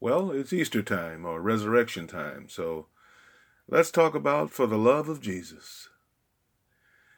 Well, it's Easter time or resurrection time, so let's talk about For the Love of Jesus.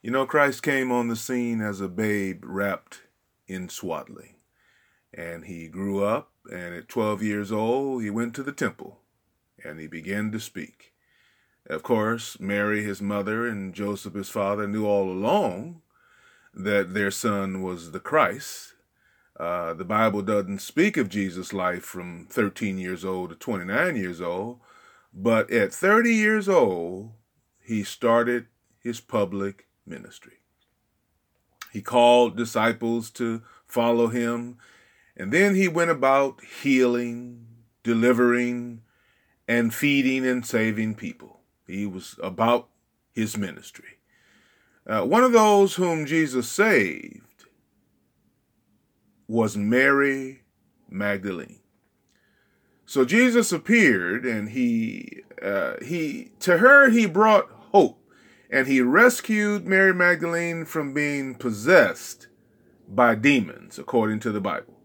You know, Christ came on the scene as a babe wrapped in swaddling, and he grew up, and at 12 years old, he went to the temple and he began to speak. Of course, Mary, his mother, and Joseph, his father, knew all along that their son was the Christ, uh, the Bible doesn't speak of Jesus' life from 13 years old to 29 years old, but at 30 years old, he started his public ministry. He called disciples to follow him, and then he went about healing, delivering, and feeding and saving people. He was about his ministry. Uh, one of those whom Jesus saved was Mary Magdalene. So Jesus appeared and he uh, he to her he brought hope and he rescued Mary Magdalene from being possessed by demons according to the Bible.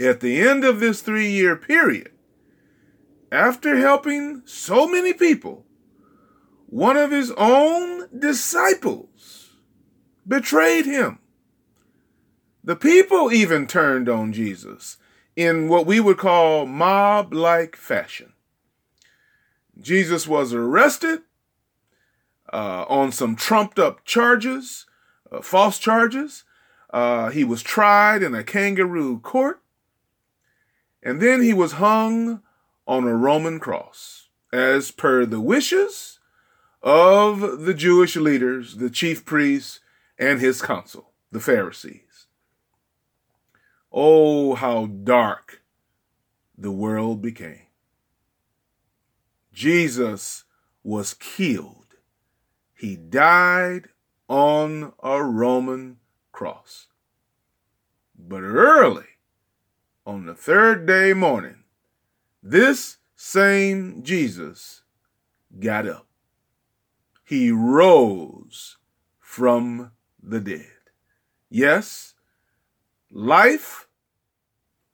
At the end of this 3-year period, after helping so many people, one of his own disciples betrayed him. The people even turned on Jesus in what we would call mob like fashion. Jesus was arrested uh, on some trumped up charges, uh, false charges. Uh, he was tried in a kangaroo court. And then he was hung on a Roman cross, as per the wishes of the Jewish leaders, the chief priests, and his council, the Pharisees. Oh, how dark the world became. Jesus was killed. He died on a Roman cross. But early on the third day morning, this same Jesus got up. He rose from the dead. Yes, life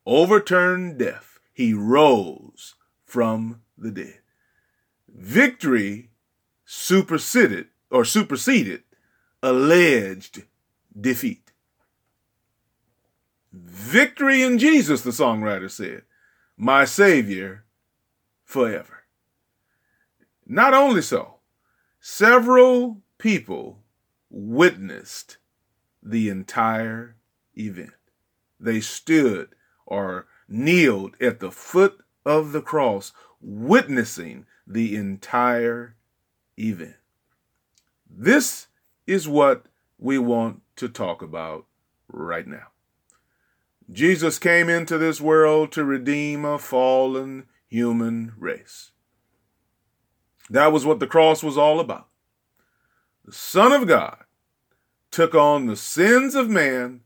overturned death. He rose from the dead. Victory superseded or superseded alleged defeat. Victory in Jesus, the songwriter said, my Savior forever. Not only so, several people witnessed the entire event. They stood or kneeled at the foot of the cross, witnessing the entire event. This is what we want to talk about right now. Jesus came into this world to redeem a fallen human race. That was what the cross was all about. The Son of God took on the sins of man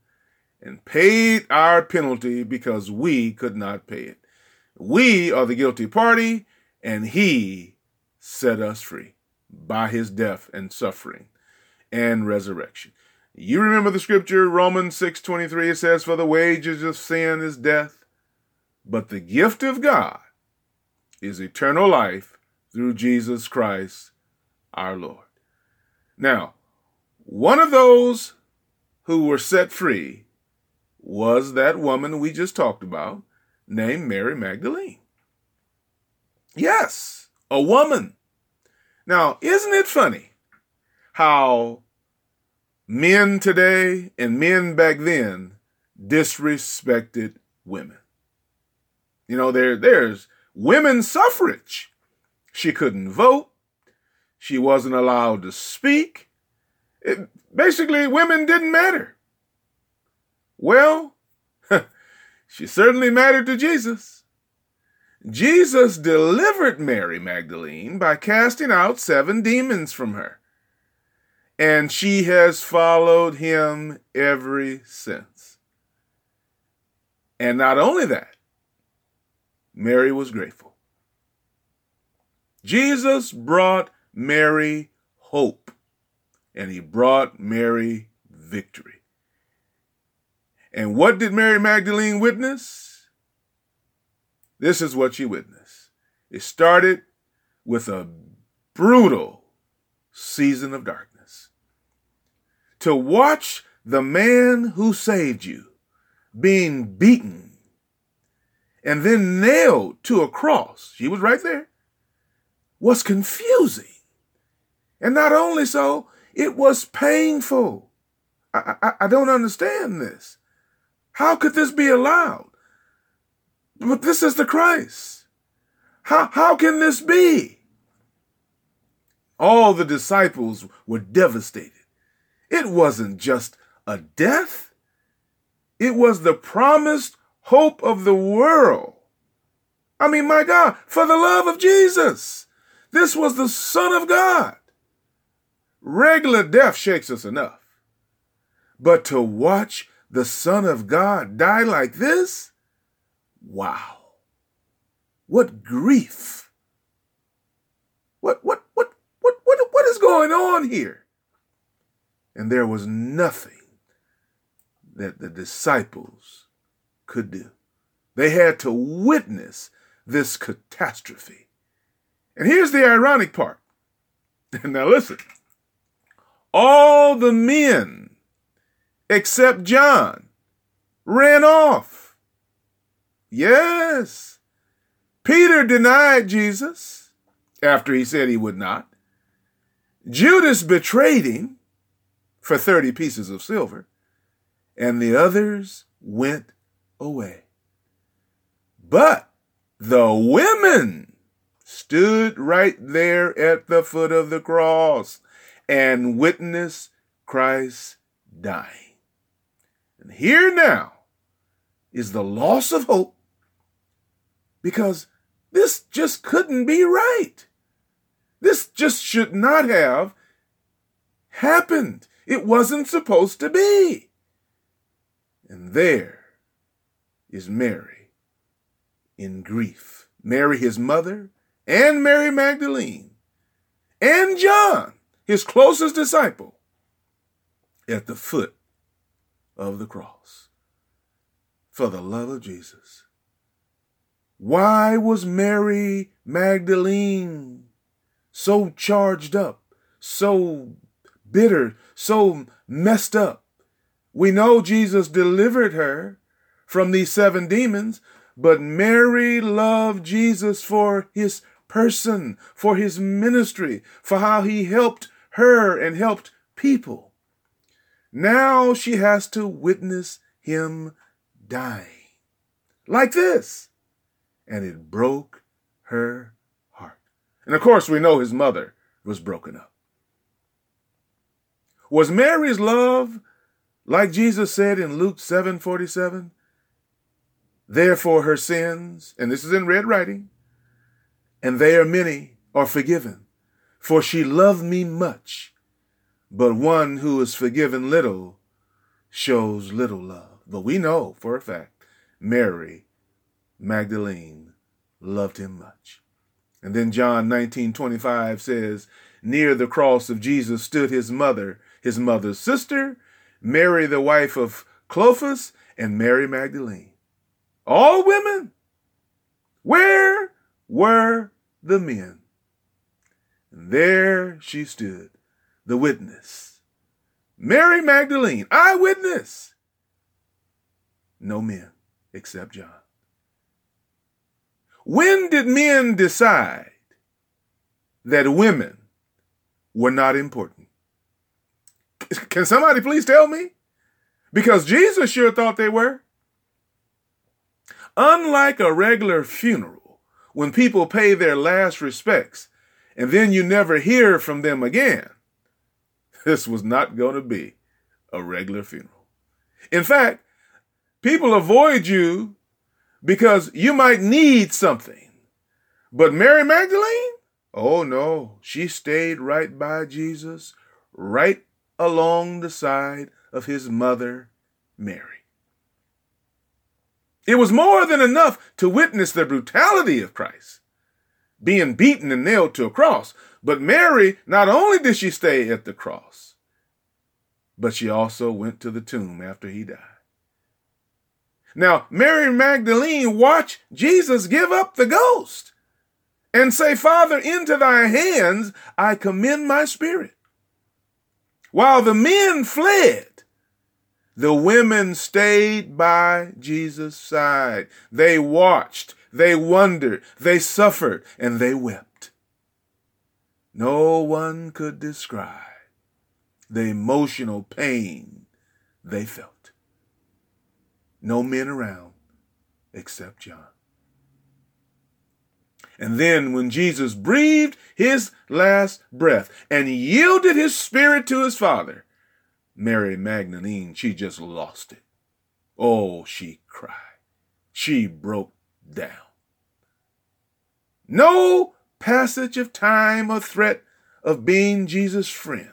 and paid our penalty because we could not pay it. We are the guilty party, and he set us free by his death and suffering and resurrection. You remember the scripture, Romans 6:23, it says, For the wages of sin is death, but the gift of God is eternal life through Jesus Christ our Lord. Now, one of those who were set free was that woman we just talked about named Mary Magdalene. Yes, a woman. Now, isn't it funny how men today and men back then disrespected women? You know, there, there's women's suffrage. She couldn't vote. She wasn't allowed to speak. It, basically, women didn't matter. Well, she certainly mattered to Jesus. Jesus delivered Mary Magdalene by casting out seven demons from her. And she has followed him ever since. And not only that, Mary was grateful. Jesus brought Mary hope, and he brought Mary victory. And what did Mary Magdalene witness? this is what she witnessed. It started with a brutal season of darkness. To watch the man who saved you being beaten and then nailed to a cross, she was right there, was confusing. And not only so, it was painful. I, I, I don't understand this. How could this be allowed? But this is the Christ. How, how can this be? All the disciples were devastated. It wasn't just a death. It was the promised hope of the world. I mean, my God, for the love of Jesus. This was the Son of God. Regular death shakes us enough. But to watch the Son of God die like this? Wow. What grief. What, what, what, what, what, what is going on here? And there was nothing that the disciples could do. They had to witness this catastrophe. And here's the ironic part. now listen. All the men except John ran off. Yes. Peter denied Jesus after he said he would not. Judas betrayed him for 30 pieces of silver, and the others went away. But the women stood right there at the foot of the cross and witnessed Christ dying. And here now is the loss of hope because this just couldn't be right. This just should not have happened. It wasn't supposed to be. And there is Mary in grief. Mary, his mother, and Mary Magdalene, and John, his closest disciple, at the foot of the cross for the love of Jesus. Why was Mary Magdalene so charged up, so bitter, so messed up? We know Jesus delivered her from these seven demons, but Mary loved Jesus for his person, for his ministry, for how he helped her and helped people. Now she has to witness him dying. Like this and it broke her heart. And of course, we know his mother was broken up. Was Mary's love like Jesus said in Luke 7 47? Therefore, her sins, and this is in red writing, and they are many, are forgiven. For she loved me much, but one who is forgiven little shows little love. But we know for a fact Mary Magdalene loved him much. And then John 19:25 says, "Near the cross of Jesus stood his mother, his mother's sister, Mary the wife of Clophas, and Mary Magdalene. All women. Where were the men? And there she stood, the witness. Mary Magdalene, eyewitness. No men except John. When did men decide that women were not important? Can somebody please tell me? Because Jesus sure thought they were. Unlike a regular funeral, when people pay their last respects and then you never hear from them again, this was not going to be a regular funeral. In fact, people avoid you because you might need something. But Mary Magdalene, oh no, she stayed right by Jesus, right along the side of his mother, Mary. It was more than enough to witness the brutality of Christ, being beaten and nailed to a cross. But Mary, not only did she stay at the cross, but she also went to the tomb after he died. Now, Mary Magdalene watched Jesus give up the ghost and say, Father, into thy hands I commend my spirit. While the men fled, the women stayed by Jesus' side. They watched, they wondered, they suffered, and they wept. No one could describe the emotional pain they felt. No men around except John. And then when Jesus breathed his last breath and yielded his spirit to his Father, Mary Magdalene, she just lost it. Oh, she cried. She broke down. No passage of time or threat of being Jesus' friend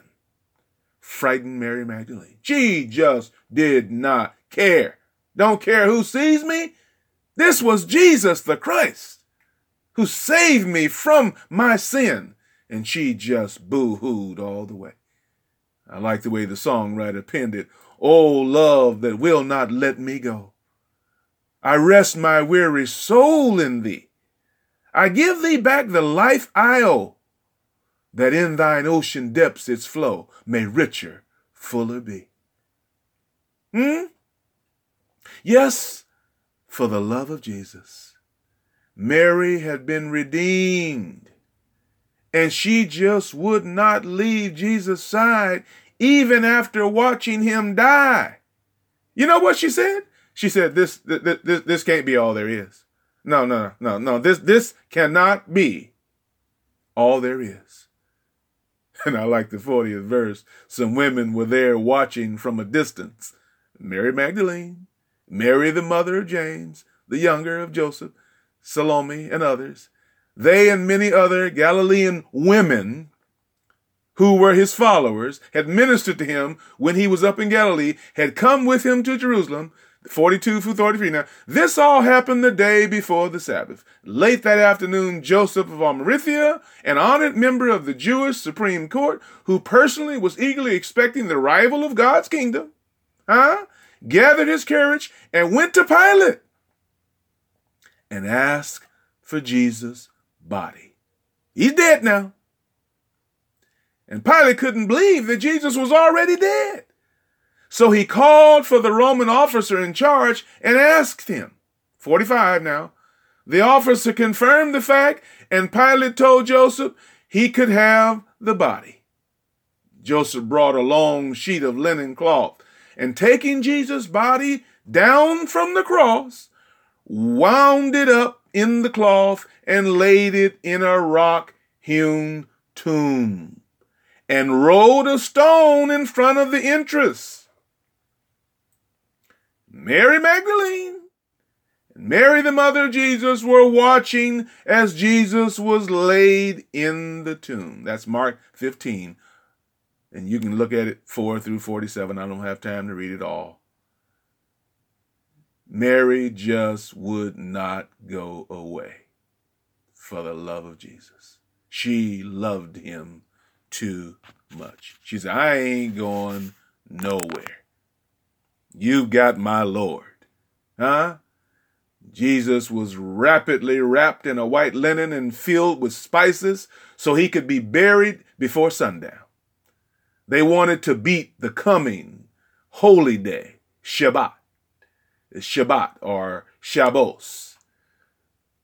frightened Mary Magdalene. She just did not care. Don't care who sees me. This was Jesus the Christ who saved me from my sin. And she just boo hooed all the way. I like the way the songwriter penned it. Oh, love that will not let me go. I rest my weary soul in thee. I give thee back the life I owe, that in thine ocean depths its flow may richer, fuller be. Hmm? Yes, for the love of Jesus. Mary had been redeemed and she just would not leave Jesus' side even after watching him die. You know what she said? She said, this, this, this, this can't be all there is. No, no, no, no. This, this cannot be all there is. And I like the 40th verse. Some women were there watching from a distance. Mary Magdalene, Mary the mother of James, the younger of Joseph, Salome, and others. They and many other Galilean women who were his followers had ministered to him when he was up in Galilee, had come with him to Jerusalem, 42 through 33. Now, this all happened the day before the Sabbath. Late that afternoon, Joseph of Arimathea, an honored member of the Jewish Supreme Court, who personally was eagerly expecting the arrival of God's kingdom, huh, gathered his courage and went to Pilate and asked for Jesus' body. He's dead now. And Pilate couldn't believe that Jesus was already dead. So he called for the Roman officer in charge and asked him, 45 now. The officer confirmed the fact, and Pilate told Joseph he could have the body. Joseph brought a long sheet of linen cloth, and taking Jesus' body down from the cross, wound it up in the cloth and laid it in a rock hewn tomb and rolled a stone in front of the entrance. Mary Magdalene and Mary, the mother of Jesus, were watching as Jesus was laid in the tomb. That's Mark 15. And you can look at it 4 through 47. I don't have time to read it all. Mary just would not go away for the love of Jesus. She loved him too much. She said, I ain't going nowhere. You've got my Lord. Huh? Jesus was rapidly wrapped in a white linen and filled with spices so he could be buried before sundown. They wanted to beat the coming holy day, Shabbat. Shabbat or Shabbos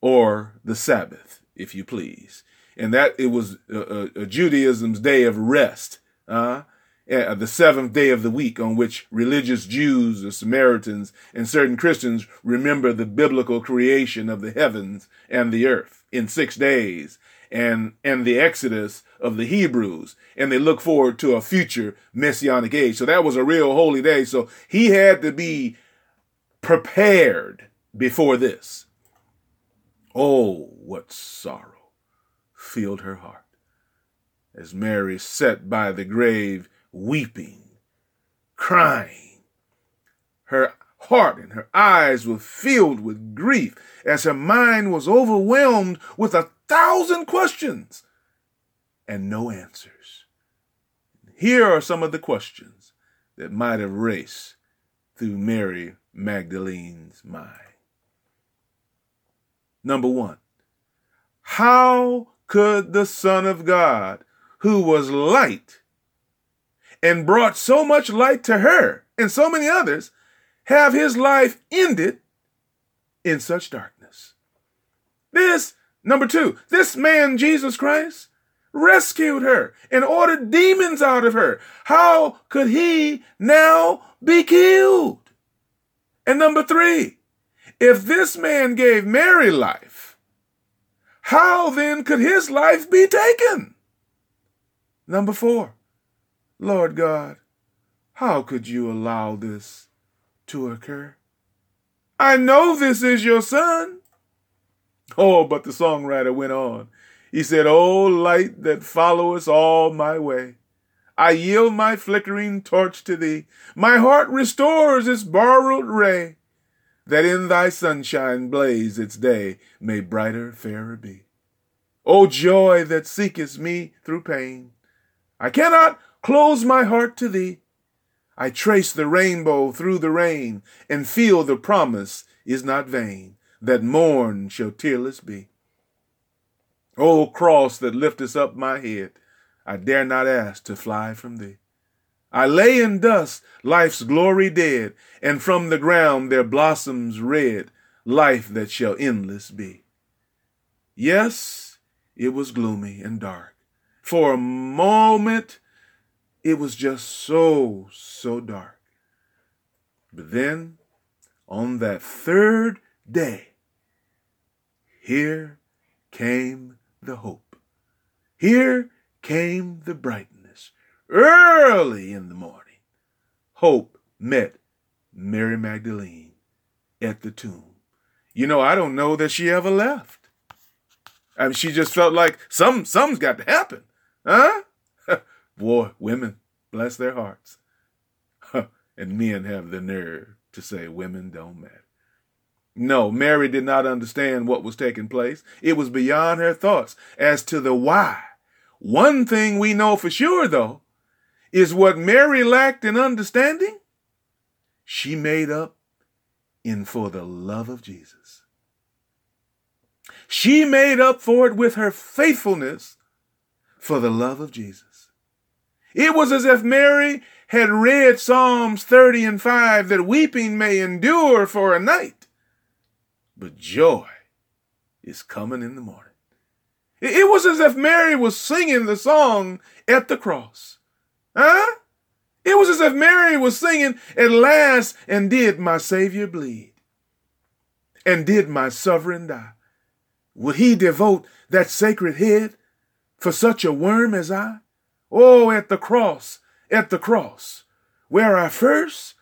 or the Sabbath, if you please. And that it was uh, uh, Judaism's day of rest, uh, Eh, uh, the seventh day of the week on which religious Jews, the Samaritans, and certain Christians remember the biblical creation of the heavens and the earth in six days and, and the exodus of the Hebrews. And they look forward to a future messianic age. So that was a real holy day. So he had to be prepared before this. Oh, what sorrow filled her heart as Mary sat by the grave weeping, crying. Her heart and her eyes were filled with grief as her mind was overwhelmed with a thousand questions and no answers. Here are some of the questions that might have raced through Mary Magdalene's mind. Number one, how could the Son of God, who was light and brought so much light to her and so many others, have his life ended in such darkness? This, number two, this man, Jesus Christ, rescued her and ordered demons out of her. How could he now be killed? And number three, if this man gave Mary life, how then could his life be taken? Number four, Lord God, how could you allow this to occur? I know this is your son. Oh, but the songwriter went on. He said, O light that followest all my way, I yield my flickering torch to thee. My heart restores its borrowed ray, that in thy sunshine blaze its day may brighter, fairer be. O joy that seekest me through pain, I cannot close my heart to thee. I trace the rainbow through the rain and feel the promise is not vain, that morn shall tearless be. O cross that liftest up my head, I dare not ask to fly from thee. I lay in dust, life's glory dead, and from the ground there blossoms red, life that shall endless be. Yes, it was gloomy and dark. For a moment, it was just so, so dark. But then, on that third day, here came the hope. Here came the brightness. Early in the morning, hope met Mary Magdalene at the tomb. You know, I don't know that she ever left. I mean, she just felt like some something's got to happen. Huh? Boy, women, bless their hearts. and men have the nerve to say women don't matter. No, Mary did not understand what was taking place. It was beyond her thoughts as to the why. One thing we know for sure, though, is what Mary lacked in understanding, she made up in for the love of Jesus. She made up for it with her faithfulness for the love of Jesus. It was as if Mary had read Psalms 30 and 5 that weeping may endure for a night, but joy is coming in the morning. It was as if Mary was singing the song at the cross. Huh? It was as if Mary was singing, At last, and did my Savior bleed? And did my sovereign die? Would he devote that sacred head for such a worm as I? Oh, at the cross, at the cross, where I first